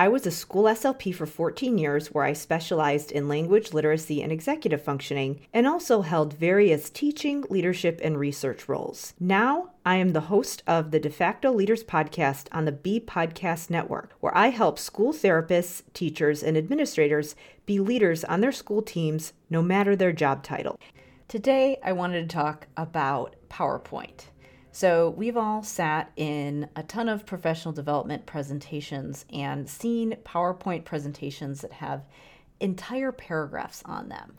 I was a school SLP for 14 years where I specialized in language literacy and executive functioning and also held various teaching, leadership, and research roles. Now, I am the host of the De facto Leaders podcast on the B Podcast Network, where I help school therapists, teachers, and administrators be leaders on their school teams no matter their job title. Today, I wanted to talk about PowerPoint. So, we've all sat in a ton of professional development presentations and seen PowerPoint presentations that have entire paragraphs on them.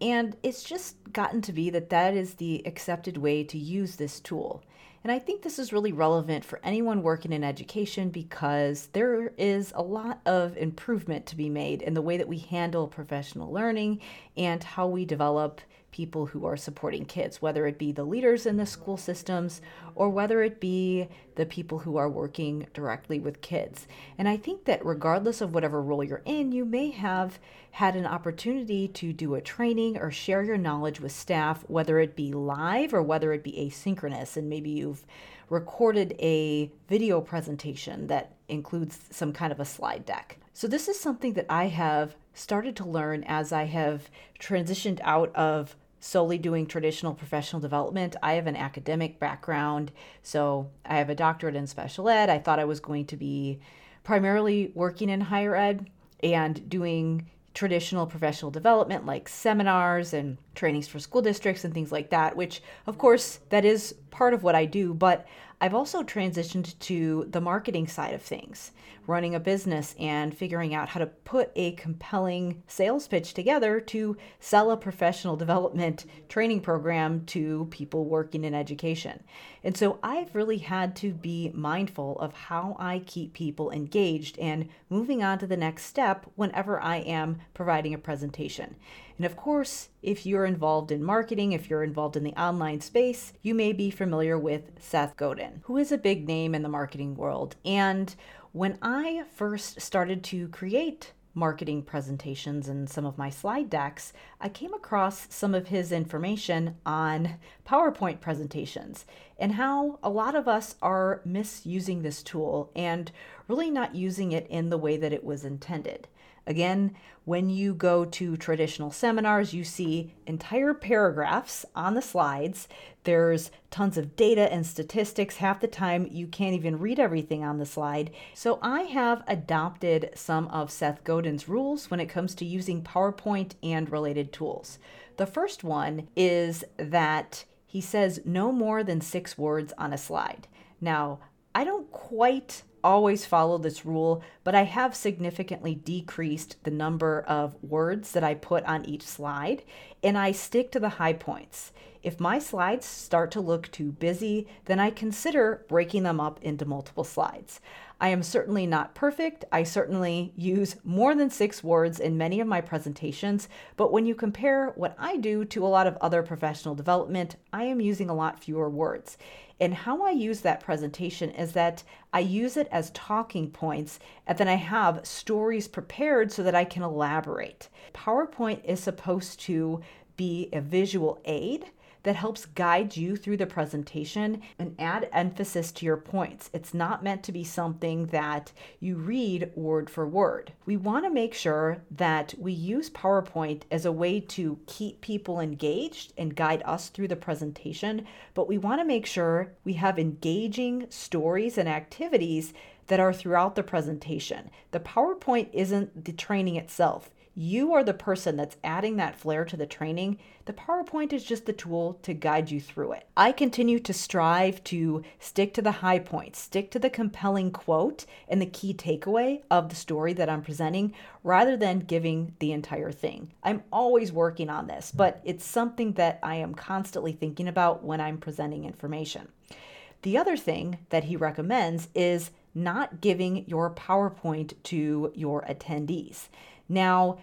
And it's just gotten to be that that is the accepted way to use this tool. And I think this is really relevant for anyone working in education because there is a lot of improvement to be made in the way that we handle professional learning and how we develop people who are supporting kids, whether it be the leaders in the school systems or whether it be the people who are working directly with kids. And I think that regardless of whatever role you're in, you may have had an opportunity to do a training or share your knowledge with staff, whether it be live or whether it be asynchronous. And maybe you've recorded a video presentation that includes some kind of a slide deck. So, this is something that I have started to learn as I have transitioned out of solely doing traditional professional development. I have an academic background, so I have a doctorate in special ed. I thought I was going to be primarily working in higher ed and doing traditional professional development like seminars and trainings for school districts and things like that, which of course that is part of what I do, but I've also transitioned to the marketing side of things, running a business and figuring out how to put a compelling sales pitch together to sell a professional development training program to people working in education. And so I've really had to be mindful of how I keep people engaged and moving on to the next step whenever I am providing a presentation. And of course, if you're involved in marketing, if you're involved in the online space, you may be familiar with Seth Godin, who is a big name in the marketing world. And when I first started to create marketing presentations and some of my slide decks, I came across some of his information on PowerPoint presentations and how a lot of us are misusing this tool and really not using it in the way that it was intended. Again, when you go to traditional seminars, you see entire paragraphs on the slides. There's tons of data and statistics. Half the time, you can't even read everything on the slide. So, I have adopted some of Seth Godin's rules when it comes to using PowerPoint and related tools. The first one is that he says no more than six words on a slide. Now, I don't quite always follow this rule, but I have significantly decreased the number of words that I put on each slide, and I stick to the high points. If my slides start to look too busy, then I consider breaking them up into multiple slides. I am certainly not perfect. I certainly use more than six words in many of my presentations, but when you compare what I do to a lot of other professional development, I am using a lot fewer words. And how I use that presentation is that I use it as talking points, and then I have stories prepared so that I can elaborate. PowerPoint is supposed to be a visual aid that helps guide you through the presentation and add emphasis to your points. It's not meant to be something that you read word for word. We want to make sure that we use PowerPoint as a way to keep people engaged and guide us through the presentation, but we want to make sure we have engaging stories and activities that are throughout the presentation. The PowerPoint isn't the training itself. You are the person that's adding that flair to the training. The PowerPoint is just the tool to guide you through it. I continue to strive to stick to the high points, stick to the compelling quote and the key takeaway of the story that I'm presenting rather than giving the entire thing. I'm always working on this, but it's something that I am constantly thinking about when I'm presenting information. The other thing that he recommends is not giving your PowerPoint to your attendees. Now,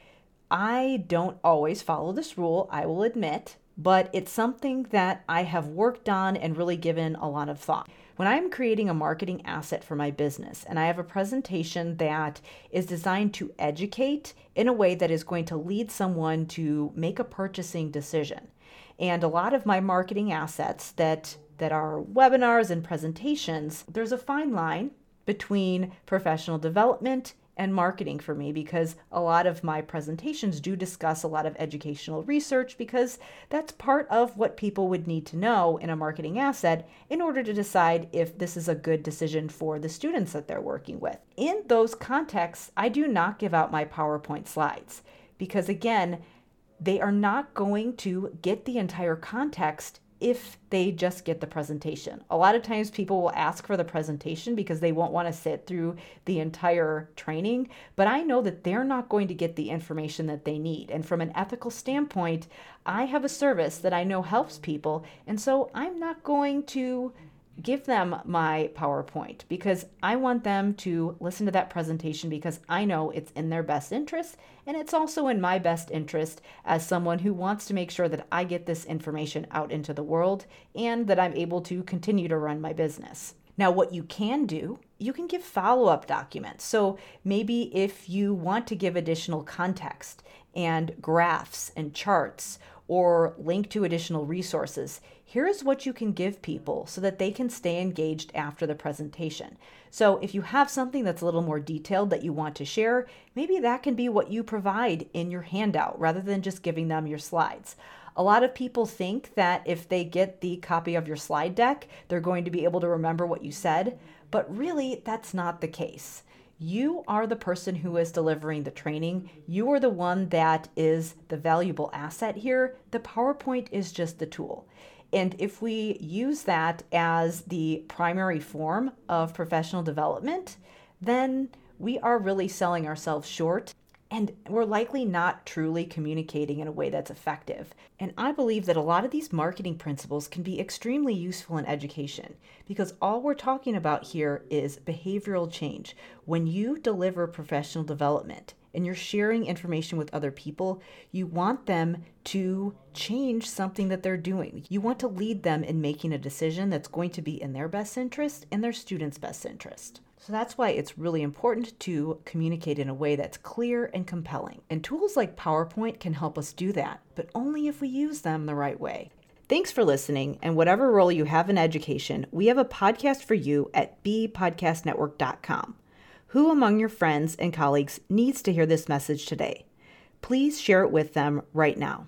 I don't always follow this rule, I will admit, but it's something that I have worked on and really given a lot of thought. When I'm creating a marketing asset for my business and I have a presentation that is designed to educate in a way that is going to lead someone to make a purchasing decision. And a lot of my marketing assets that that are webinars and presentations, there's a fine line between professional development and marketing for me because a lot of my presentations do discuss a lot of educational research because that's part of what people would need to know in a marketing asset in order to decide if this is a good decision for the students that they're working with. In those contexts, I do not give out my PowerPoint slides because, again, they are not going to get the entire context if they just get the presentation. A lot of times people will ask for the presentation because they won't want to sit through the entire training, but I know that they're not going to get the information that they need. And from an ethical standpoint, I have a service that I know helps people, and so I'm not going to give them my PowerPoint because I want them to listen to that presentation because I know it's in their best interest and it's also in my best interest as someone who wants to make sure that I get this information out into the world and that I'm able to continue to run my business. Now, what you can do, you can give follow up documents. So maybe if you want to give additional context and graphs and charts or link to additional resources, here's what you can give people so that they can stay engaged after the presentation. So, if you have something that's a little more detailed that you want to share, maybe that can be what you provide in your handout rather than just giving them your slides. A lot of people think that if they get the copy of your slide deck, they're going to be able to remember what you said, but really, that's not the case. You are the person who is delivering the training. You are the one that is the valuable asset here. The PowerPoint is just the tool. And if we use that as the primary form of professional development, then we are really selling ourselves short and we're likely not truly communicating in a way that's effective. And I believe that a lot of these marketing principles can be extremely useful in education because all we're talking about here is behavioral change. When you deliver professional development and you're sharing information with other people, you want them to change something that they're doing. You want to lead them in making a decision that's going to be in their best interest and their students' best interest. So that's why it's really important to communicate in a way that's clear and compelling. And tools like PowerPoint can help us do that, but only if we use them the right way. Thanks for listening, and whatever role you have in education, we have a podcast for you at bpodcastnetwork.com. Who among your friends and colleagues needs to hear this message today? Please share it with them right now.